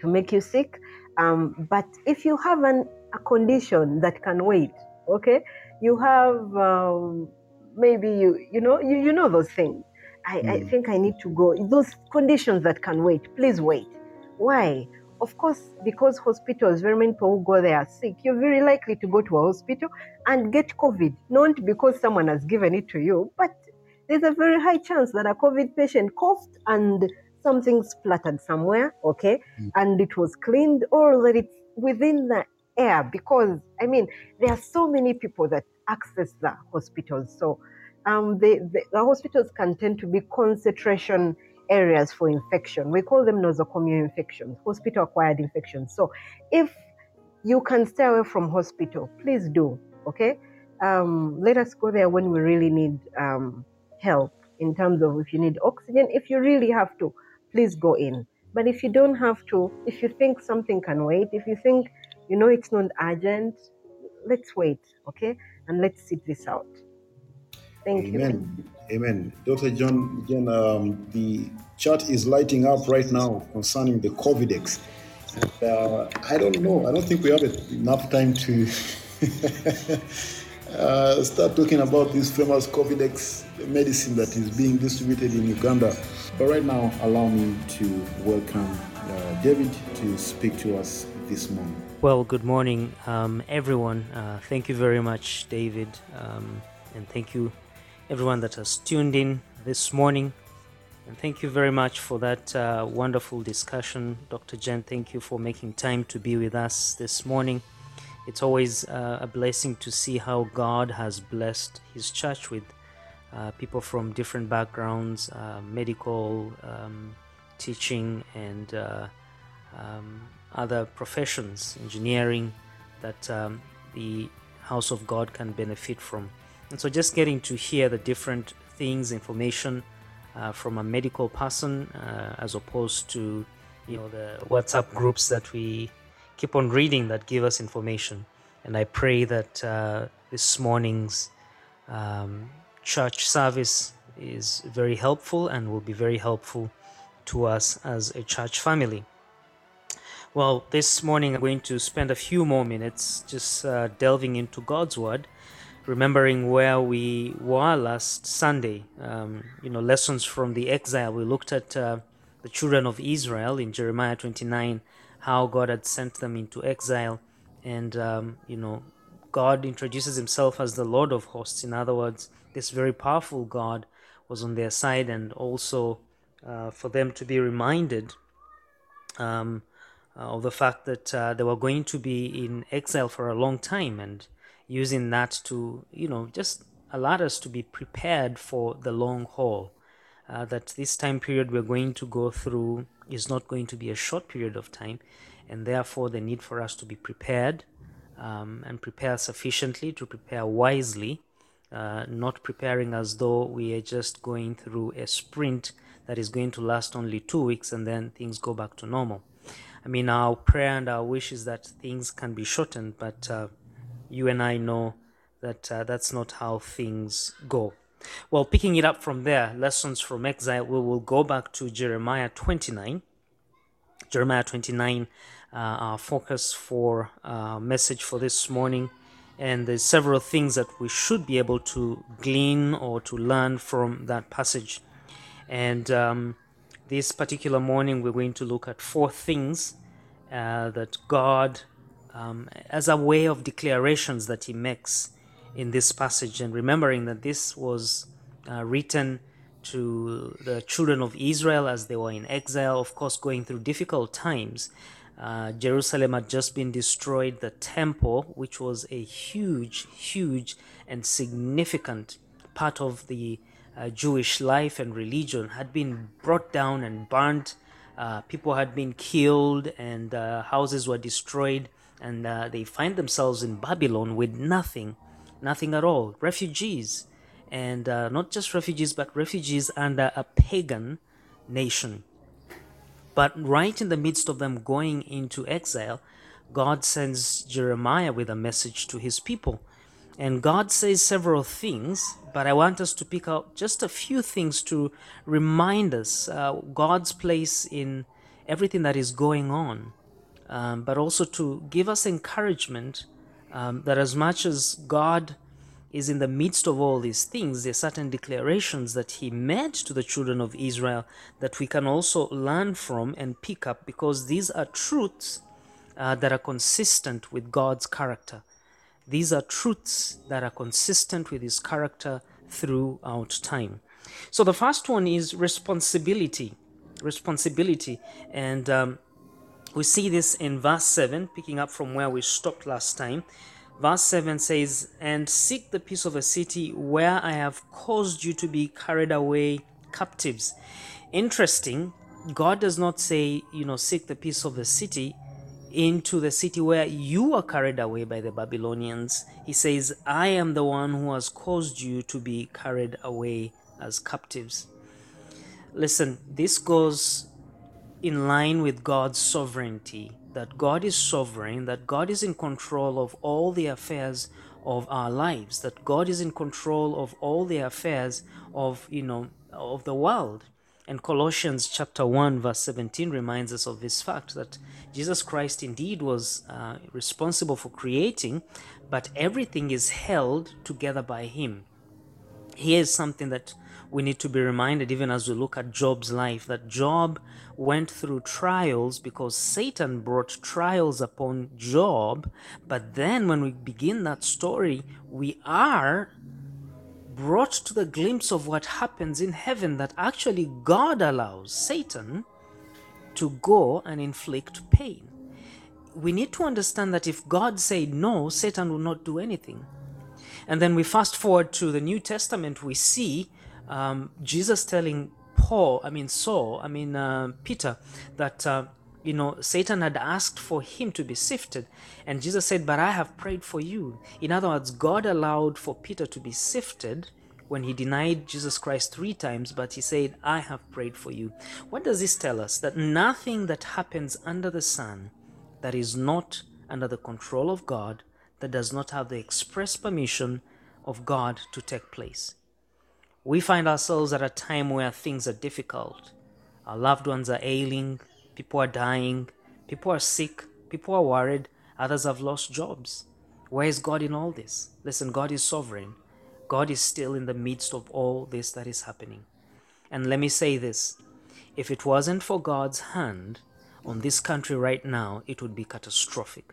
to make you sick. Um, but if you have an, a condition that can wait, okay, you have um, maybe you you know you, you know those things. I, I Mm. think I need to go. Those conditions that can wait, please wait. Why? Of course, because hospitals, very many people who go there are sick. You're very likely to go to a hospital and get COVID, not because someone has given it to you, but there's a very high chance that a COVID patient coughed and something splattered somewhere, okay, Mm. and it was cleaned, or that it's within the air. Because, I mean, there are so many people that access the hospitals. So, um, the, the, the hospitals can tend to be concentration areas for infection. We call them nosocomial infections, hospital acquired infections. So, if you can stay away from hospital, please do. Okay, um, let us go there when we really need um, help in terms of if you need oxygen. If you really have to, please go in. But if you don't have to, if you think something can wait, if you think you know it's not urgent, let's wait. Okay, and let's sit this out. Thank you. Amen. Dr. John, again, um, the chat is lighting up right now concerning the COVIDEX. Uh, I don't know. I don't think we have enough time to uh, start talking about this famous COVIDEX medicine that is being distributed in Uganda. But right now, allow me to welcome uh, David to speak to us this morning. Well, good morning, um, everyone. Uh, thank you very much, David, um, and thank you, everyone that has tuned in this morning. And thank you very much for that uh, wonderful discussion, Dr. Jen. Thank you for making time to be with us this morning. It's always uh, a blessing to see how God has blessed His church with uh, people from different backgrounds, uh, medical, um, teaching, and uh, um, other professions, engineering, that um, the house of God can benefit from. And so, just getting to hear the different things, information uh, from a medical person, uh, as opposed to you know the WhatsApp groups that we keep on reading that give us information. And I pray that uh, this morning's um, church service is very helpful and will be very helpful to us as a church family. Well, this morning I'm going to spend a few more minutes just uh, delving into God's Word, remembering where we were last Sunday. Um, you know, lessons from the exile. We looked at uh, the children of Israel in Jeremiah 29, how God had sent them into exile. And, um, you know, God introduces himself as the Lord of hosts. In other words, this very powerful God was on their side, and also uh, for them to be reminded um, uh, of the fact that uh, they were going to be in exile for a long time and using that to, you know, just allow us to be prepared for the long haul. Uh, that this time period we're going to go through is not going to be a short period of time, and therefore the need for us to be prepared um, and prepare sufficiently, to prepare wisely, uh, not preparing as though we are just going through a sprint that is going to last only two weeks and then things go back to normal. I mean, our prayer and our wish is that things can be shortened, but uh, you and I know that uh, that's not how things go. Well, picking it up from there, lessons from exile, we will go back to Jeremiah 29. Jeremiah 29, uh, our focus for uh, message for this morning. And there's several things that we should be able to glean or to learn from that passage. And um, this particular morning, we're going to look at four things uh, that God, um, as a way of declarations that He makes in this passage, and remembering that this was uh, written to the children of Israel as they were in exile, of course, going through difficult times. Uh, Jerusalem had just been destroyed, the temple, which was a huge, huge, and significant part of the uh, Jewish life and religion, had been brought down and burnt. Uh, people had been killed, and uh, houses were destroyed, and uh, they find themselves in Babylon with nothing nothing at all. Refugees, and uh, not just refugees, but refugees under a pagan nation. But right in the midst of them going into exile, God sends Jeremiah with a message to his people. And God says several things, but I want us to pick out just a few things to remind us uh, God's place in everything that is going on, um, but also to give us encouragement um, that as much as God is in the midst of all these things, there are certain declarations that He made to the children of Israel that we can also learn from and pick up because these are truths uh, that are consistent with God's character. These are truths that are consistent with His character throughout time. So the first one is responsibility. Responsibility. And um, we see this in verse 7, picking up from where we stopped last time. Verse 7 says, And seek the peace of a city where I have caused you to be carried away captives. Interesting, God does not say, you know, seek the peace of the city into the city where you are carried away by the Babylonians. He says, I am the one who has caused you to be carried away as captives. Listen, this goes in line with God's sovereignty, that God is sovereign, that God is in control of all the affairs of our lives, that God is in control of all the affairs of, you know, of the world. And Colossians chapter 1 verse 17 reminds us of this fact that Jesus Christ indeed was uh, responsible for creating, but everything is held together by him. Here's something that we need to be reminded even as we look at Job's life that Job went through trials because Satan brought trials upon Job. But then when we begin that story, we are brought to the glimpse of what happens in heaven that actually God allows Satan to go and inflict pain. We need to understand that if God said no, Satan will not do anything. And then we fast forward to the New Testament, we see um, Jesus telling Paul, I mean Saul, I mean uh, Peter, that uh, you know Satan had asked for him to be sifted, and Jesus said, "But I have prayed for you." In other words, God allowed for Peter to be sifted when he denied Jesus Christ three times, but he said, I have prayed for you. What does this tell us? That nothing that happens under the sun that is not under the control of God, that does not have the express permission of God to take place. We find ourselves at a time where things are difficult. Our loved ones are ailing, people are dying, people are sick, people are worried, others have lost jobs. Where is God in all this? Listen, God is sovereign. God is still in the midst of all this that is happening. And let me say this if it wasn't for God's hand on this country right now, it would be catastrophic.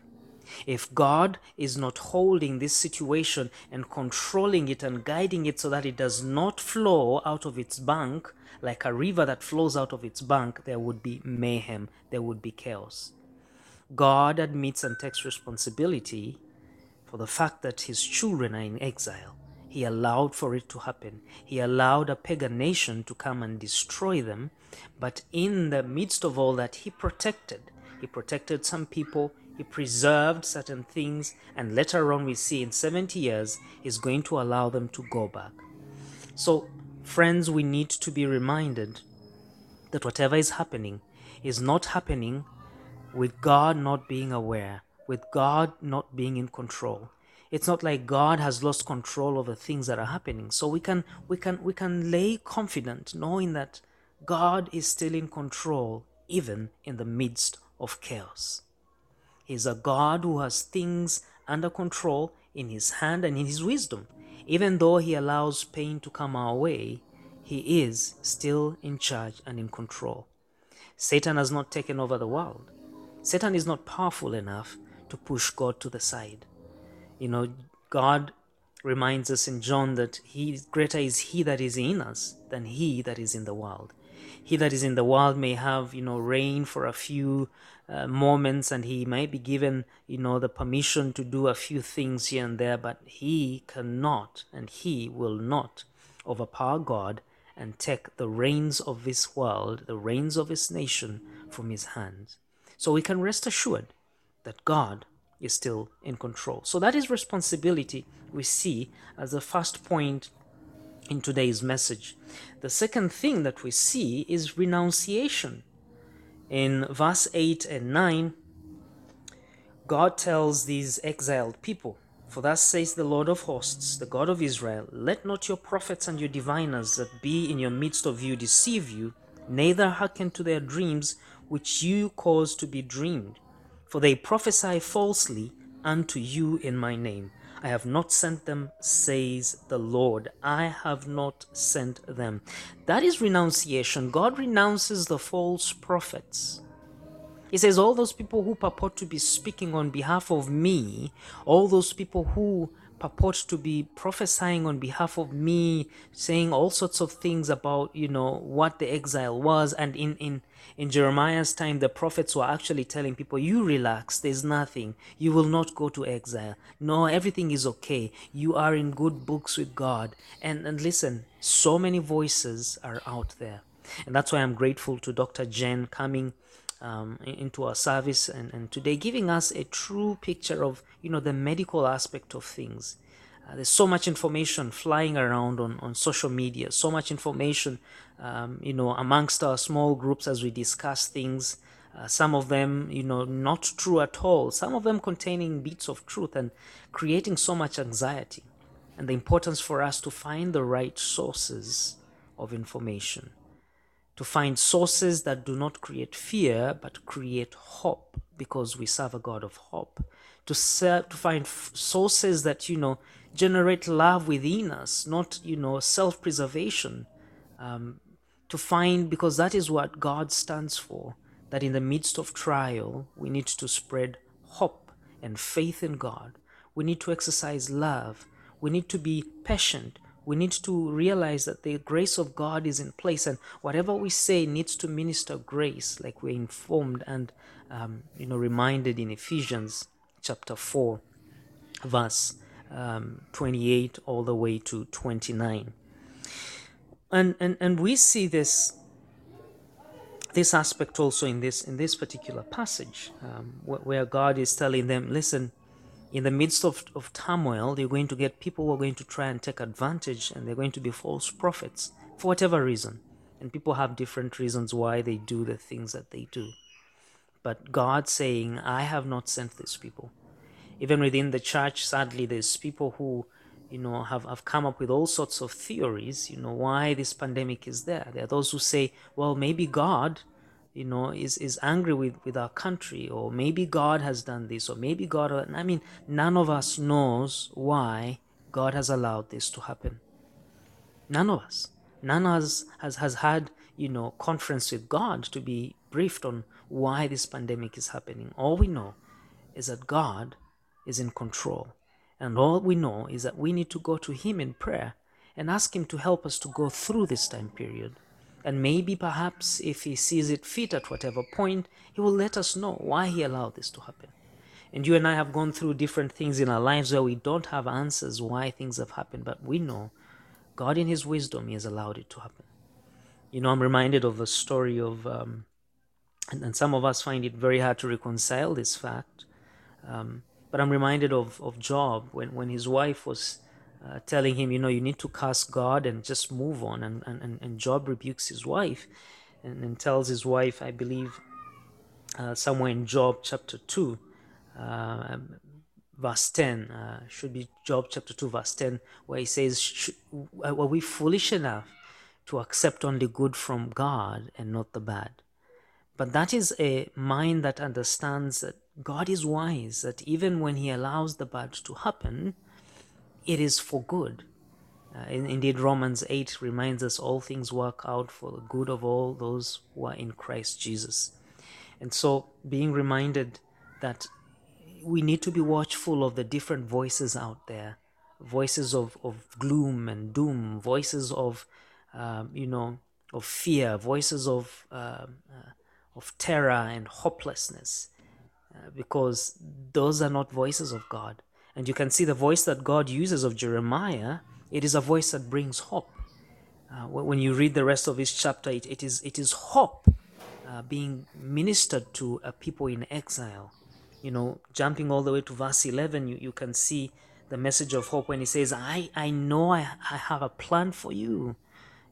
If God is not holding this situation and controlling it and guiding it so that it does not flow out of its bank, like a river that flows out of its bank, there would be mayhem, there would be chaos. God admits and takes responsibility for the fact that his children are in exile. He allowed for it to happen. He allowed a pagan nation to come and destroy them. But in the midst of all that, he protected. He protected some people, he preserved certain things, and later on, we see in 70 years, he's going to allow them to go back. So, friends, we need to be reminded that whatever is happening is not happening with God not being aware, with God not being in control. It's not like God has lost control the things that are happening. So we can we can we can lay confident knowing that God is still in control even in the midst of chaos. He's a God who has things under control in His hand and in His wisdom. Even though He allows pain to come our way, He is still in charge and in control. Satan has not taken over the world. Satan is not powerful enough to push God to the side. You know, God reminds us in John that he greater is he that is in us than he that is in the world. He that is in the world may have, you know, reign for a few uh, moments and he might be given, you know, the permission to do a few things here and there, but he cannot and he will not overpower God and take the reins of this world, the reins of his nation from his hands. So we can rest assured that God is still in control. So that is responsibility we see as the first point in today's message. The second thing that we see is renunciation. In verse 8 and 9, God tells these exiled people, For thus says the Lord of hosts, the God of Israel, Let not your prophets and your diviners that be in your midst of you deceive you, neither hearken to their dreams which you cause to be dreamed. For they prophesy falsely unto you in my name. I have not sent them, says the Lord. I have not sent them. That is renunciation. God renounces the false prophets. He says, All those people who purport to be speaking on behalf of me, all those people who purport to be prophesying on behalf of me, saying all sorts of things about, you know, what the exile was. And in, in, in Jeremiah's time, the prophets were actually telling people, you relax, there's nothing. You will not go to exile. No, everything is okay. You are in good books with God. And, and listen, so many voices are out there. And that's why I'm grateful to Dr. Jen coming um, into our service and, and today giving us a true picture of you know the medical aspect of things. Uh, there's so much information flying around on, on social media so much information um, you know amongst our small groups as we discuss things. Uh, some of them you know not true at all. Some of them containing bits of truth and creating so much anxiety and the importance for us to find the right sources of information to find sources that do not create fear but create hope because we serve a God of hope. To, serve, to find f- sources that, you know, generate love within us, not, you know, self preservation. Um, to find, because that is what God stands for, that in the midst of trial, we need to spread hope and faith in God. We need to exercise love. We need to be patient we need to realize that the grace of God is in place, and whatever we say needs to minister grace, like we're informed and um, you know reminded in Ephesians chapter four, verse um, 28 all the way to 29. And and and we see this this aspect also in this in this particular passage um, where, where God is telling them, listen in the midst of, of turmoil, you're going to get people who are going to try and take advantage, and they're going to be false prophets for whatever reason. And people have different reasons why they do the things that they do. But God saying, I have not sent these people. Even within the church, sadly, there's people who, you know, have, have come up with all sorts of theories, you know, why this pandemic is there. There are those who say, well, maybe God you know is is angry with with our country or maybe god has done this or maybe god i mean none of us knows why god has allowed this to happen. None of us. None of us has has had you know conference with god to be briefed on why this pandemic is happening. All we know is that god is in control. And all we know is that we need to go to him in prayer and ask him to help us to go through this time period and maybe perhaps if he sees it fit at whatever point, he will let us know why he allowed this to happen. And you and I have gone through different things in our lives where we don't have answers why things have happened, but we know God in his wisdom, he has allowed it to happen. You know, I'm reminded of a story of, um, and, and, some of us find it very hard to reconcile this fact, um, but I'm reminded of, of Job when, when his wife was uh, telling him, you know, you need to curse God and just move on. And, and, and Job rebukes his wife and, and tells his wife, I believe, uh, somewhere in Job chapter 2, uh, verse 10, uh, should be Job chapter 2, verse 10, where he says, Are we foolish enough to accept only good from God and not the bad? But that is a mind that understands that God is wise, that even when He allows the bad to happen, it is for good. Uh, indeed, Romans 8 reminds us all things work out for the good of all those who are in Christ Jesus. And so, being reminded that we need to be watchful of the different voices out there voices of, of gloom and doom, voices of, um, you know, of fear, voices of, uh, uh, of terror and hopelessness, uh, because those are not voices of God. And you can see the voice that God uses of Jeremiah, it is a voice that brings hope. Uh, when you read the rest of this chapter, it, it, is, it is hope uh, being ministered to a people in exile. you know, jumping all the way to verse 11, you, you can see the message of hope when he says, I, I know I, I have a plan for you.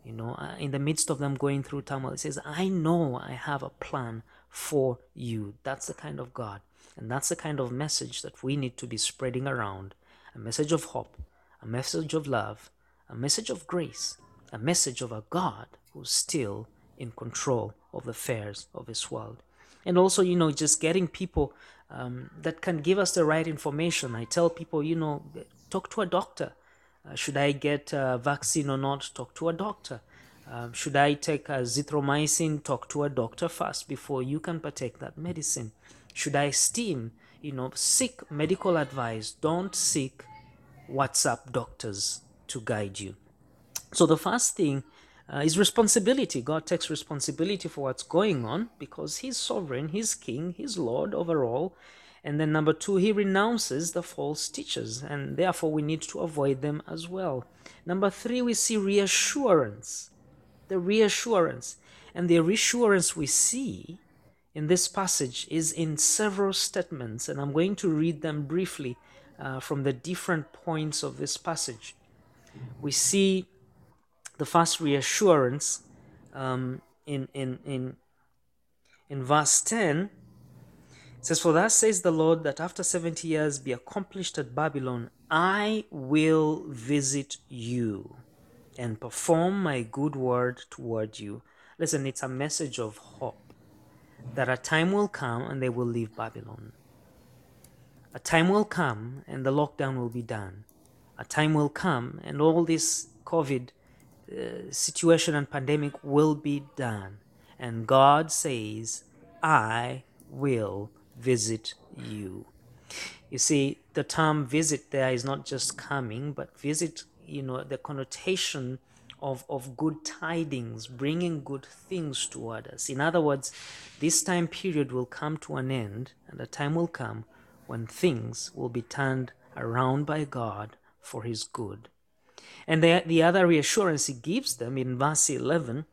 You know, uh, in the midst of them going through turmoil, he says, I know I have a plan for you. That's the kind of God. And that's the kind of message that we need to be spreading around a message of hope, a message of love, a message of grace, a message of a God who's still in control of the affairs of this world. And also, you know, just getting people um, that can give us the right information. I tell people, you know, talk to a doctor. Uh, should I get a vaccine or not? Talk to a doctor. Um, should I take azithromycin? Talk to a doctor first before you can partake that medicine. Should I steam? You know, seek medical advice. Don't seek WhatsApp doctors to guide you. So the first thing uh, is responsibility. God takes responsibility for what's going on because He's sovereign, He's king, He's Lord over all. And then number two, He renounces the false teachers, and therefore we need to avoid them as well. Number three, we see reassurance. The reassurance. And the reassurance we see in this passage is in several statements, and I'm going to read them briefly uh, from the different points of this passage. We see the first reassurance um, in, in, in, in verse 10 it says, For thus says the Lord, that after 70 years be accomplished at Babylon, I will visit you and perform my good word toward you. Listen, it's a message of hope that a time will come and they will leave Babylon. A time will come and the lockdown will be done. A time will come and all this COVID uh, situation and pandemic will be done. And God says, I will visit you. You see, the term visit there is not just coming, but visit, you know, the connotation of, of good tidings, bringing good things toward us. In other words, this time period will come to an end, and a time will come when things will be turned around by God for His good. And the, the other reassurance He gives them in verse 11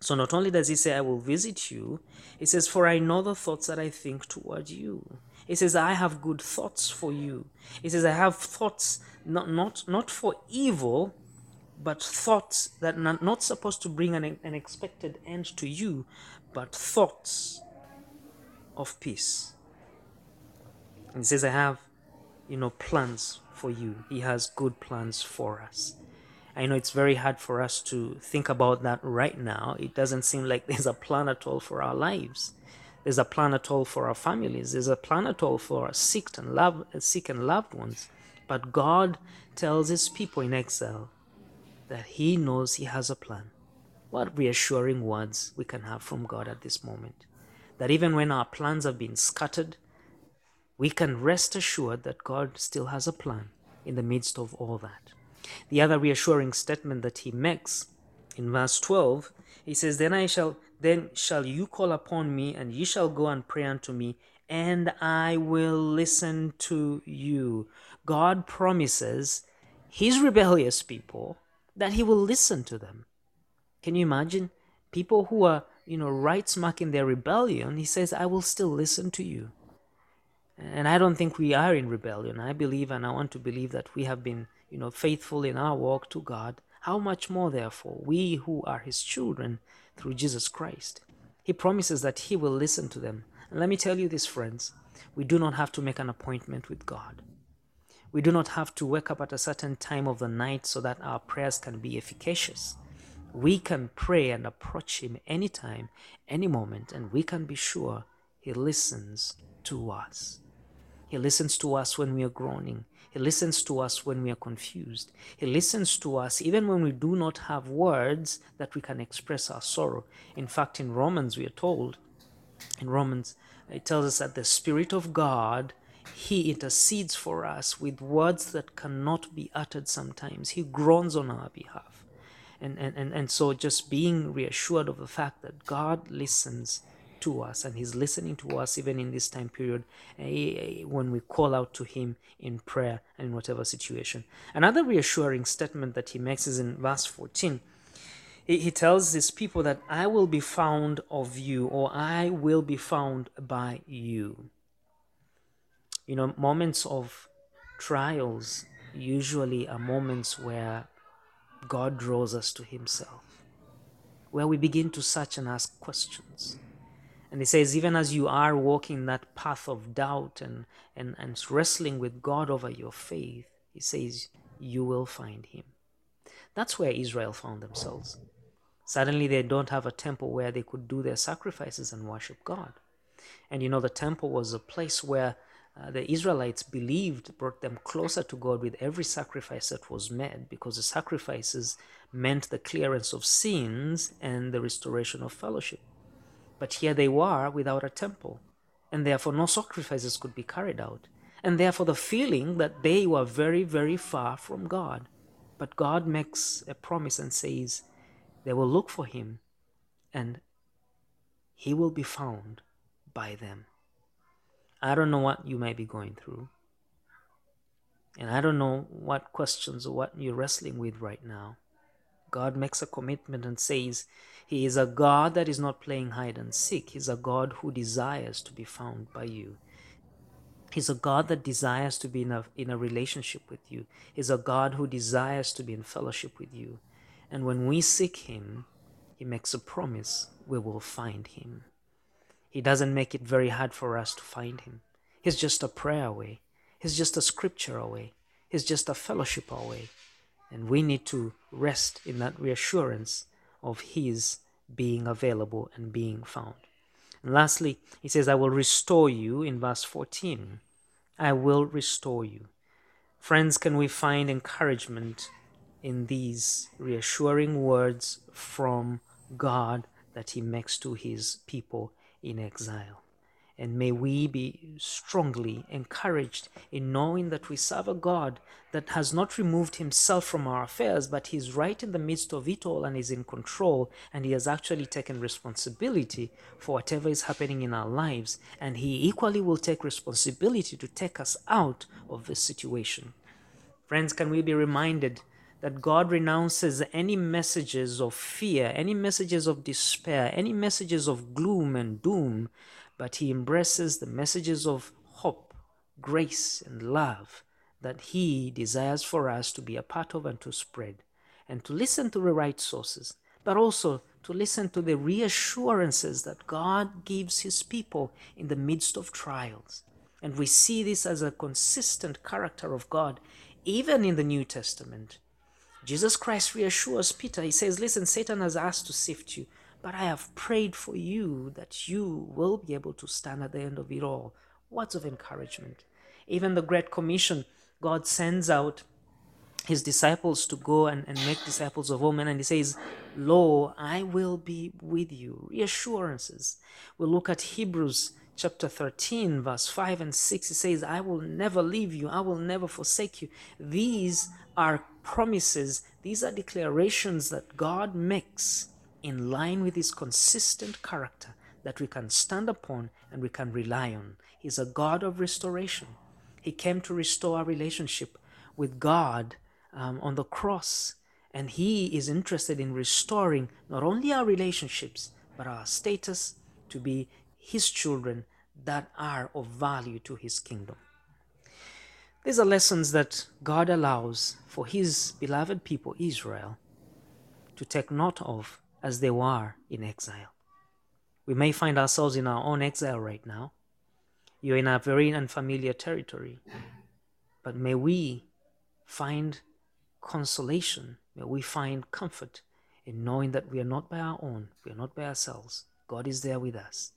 so not only does he say, I will visit you, he says, For I know the thoughts that I think toward you. He says, I have good thoughts for you. He says, I have thoughts not, not, not for evil, but thoughts that are not supposed to bring an, an expected end to you, but thoughts of peace. And he says, I have, you know, plans for you. He has good plans for us. I know it's very hard for us to think about that right now. It doesn't seem like there's a plan at all for our lives. There's a plan at all for our families. There's a plan at all for our sick and love, sick and loved ones. But God tells His people in exile that He knows He has a plan. What reassuring words we can have from God at this moment. That even when our plans have been scattered, we can rest assured that God still has a plan in the midst of all that. The other reassuring statement that he makes in verse 12, he says, Then I shall then shall you call upon me, and ye shall go and pray unto me, and I will listen to you. God promises his rebellious people that he will listen to them. Can you imagine? People who are, you know, right smack in their rebellion, he says, I will still listen to you. And I don't think we are in rebellion. I believe and I want to believe that we have been you know, faithful in our walk to God, how much more, therefore, we who are His children through Jesus Christ? He promises that He will listen to them. And let me tell you this, friends we do not have to make an appointment with God. We do not have to wake up at a certain time of the night so that our prayers can be efficacious. We can pray and approach Him anytime, any moment, and we can be sure He listens to us. He listens to us when we are groaning. He listens to us when we are confused. He listens to us even when we do not have words that we can express our sorrow. In fact, in Romans, we are told, in Romans, it tells us that the Spirit of God, He intercedes for us with words that cannot be uttered sometimes. He groans on our behalf. And, and, and, and so just being reassured of the fact that God listens to us and he's listening to us even in this time period uh, when we call out to him in prayer and in whatever situation another reassuring statement that he makes is in verse 14 he, he tells his people that i will be found of you or i will be found by you You know, moments of trials usually are moments where God draws us to Himself, where we begin to search and ask questions. And He says, even as you are walking that path of doubt and, and, and wrestling with God over your faith, He says, you will find Him. That's where Israel found themselves. Suddenly, they don't have a temple where they could do their sacrifices and worship God. And you know, the temple was a place where uh, the Israelites believed brought them closer to God with every sacrifice that was made because the sacrifices meant the clearance of sins and the restoration of fellowship. But here they were without a temple, and therefore no sacrifices could be carried out, and therefore the feeling that they were very, very far from God. But God makes a promise and says they will look for Him, and He will be found by them. I don't know what you might be going through. And I don't know what questions or what you're wrestling with right now. God makes a commitment and says He is a God that is not playing hide and seek. He's a God who desires to be found by you. He's a God that desires to be in a, in a relationship with you. He's a God who desires to be in fellowship with you. And when we seek Him, He makes a promise we will find Him. He doesn't make it very hard for us to find Him. He's just a prayer away, He's just a scripture away, He's just a fellowship away. And we need to rest in that reassurance of His being available and being found. And lastly, He says, I will restore you in verse 14. I will restore you. Friends, can we find encouragement in these reassuring words from God that He makes to His people in exile. And may we be strongly encouraged in knowing that we serve a God that has not removed himself from our affairs, but he's right in the midst of it all and is in control. And he has actually taken responsibility for whatever is happening in our lives. And he equally will take responsibility to take us out of this situation. Friends, can we be reminded that God renounces any messages of fear, any messages of despair, any messages of gloom and doom, but He embraces the messages of hope, grace, and love that He desires for us to be a part of and to spread, and to listen to the right sources, but also to listen to the reassurances that God gives His people in the midst of trials. And we see this as a consistent character of God, even in the New Testament. Jesus Christ reassures Peter. He says, Listen, Satan has asked to sift you, but I have prayed for you that you will be able to stand at the end of it all. Words of encouragement. Even the Great Commission, God sends out his disciples to go and, and make disciples of all men. And he says, Lo, I will be with you. Reassurances. We'll look at Hebrews chapter 13, verse 5 and 6. He says, I will never leave you. I will never forsake you. These are promises, these are declarations that God makes in line with His consistent character that we can stand upon and we can rely on. He's a God of restoration. He came to restore our relationship with God um, on the cross, and He is interested in restoring not only our relationships, but our status to be His children that are of value to His kingdom. These are lessons that God allows for His beloved people, Israel, to take note of as they were in exile. We may find ourselves in our own exile right now. You're in a very unfamiliar territory. But may we find consolation, may we find comfort in knowing that we are not by our own, we are not by ourselves. God is there with us.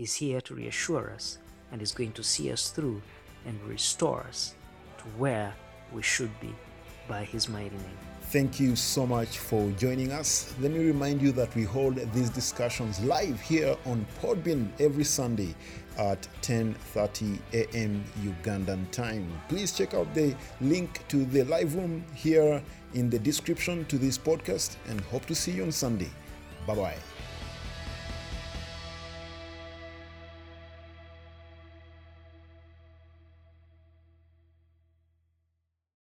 He's here to reassure us and is going to see us through and restore us to where we should be by His mighty name. Thank you so much for joining us. Let me remind you that we hold these discussions live here on Podbean every Sunday at 10:30 a.m. Ugandan time. Please check out the link to the live room here in the description to this podcast and hope to see you on Sunday. Bye-bye.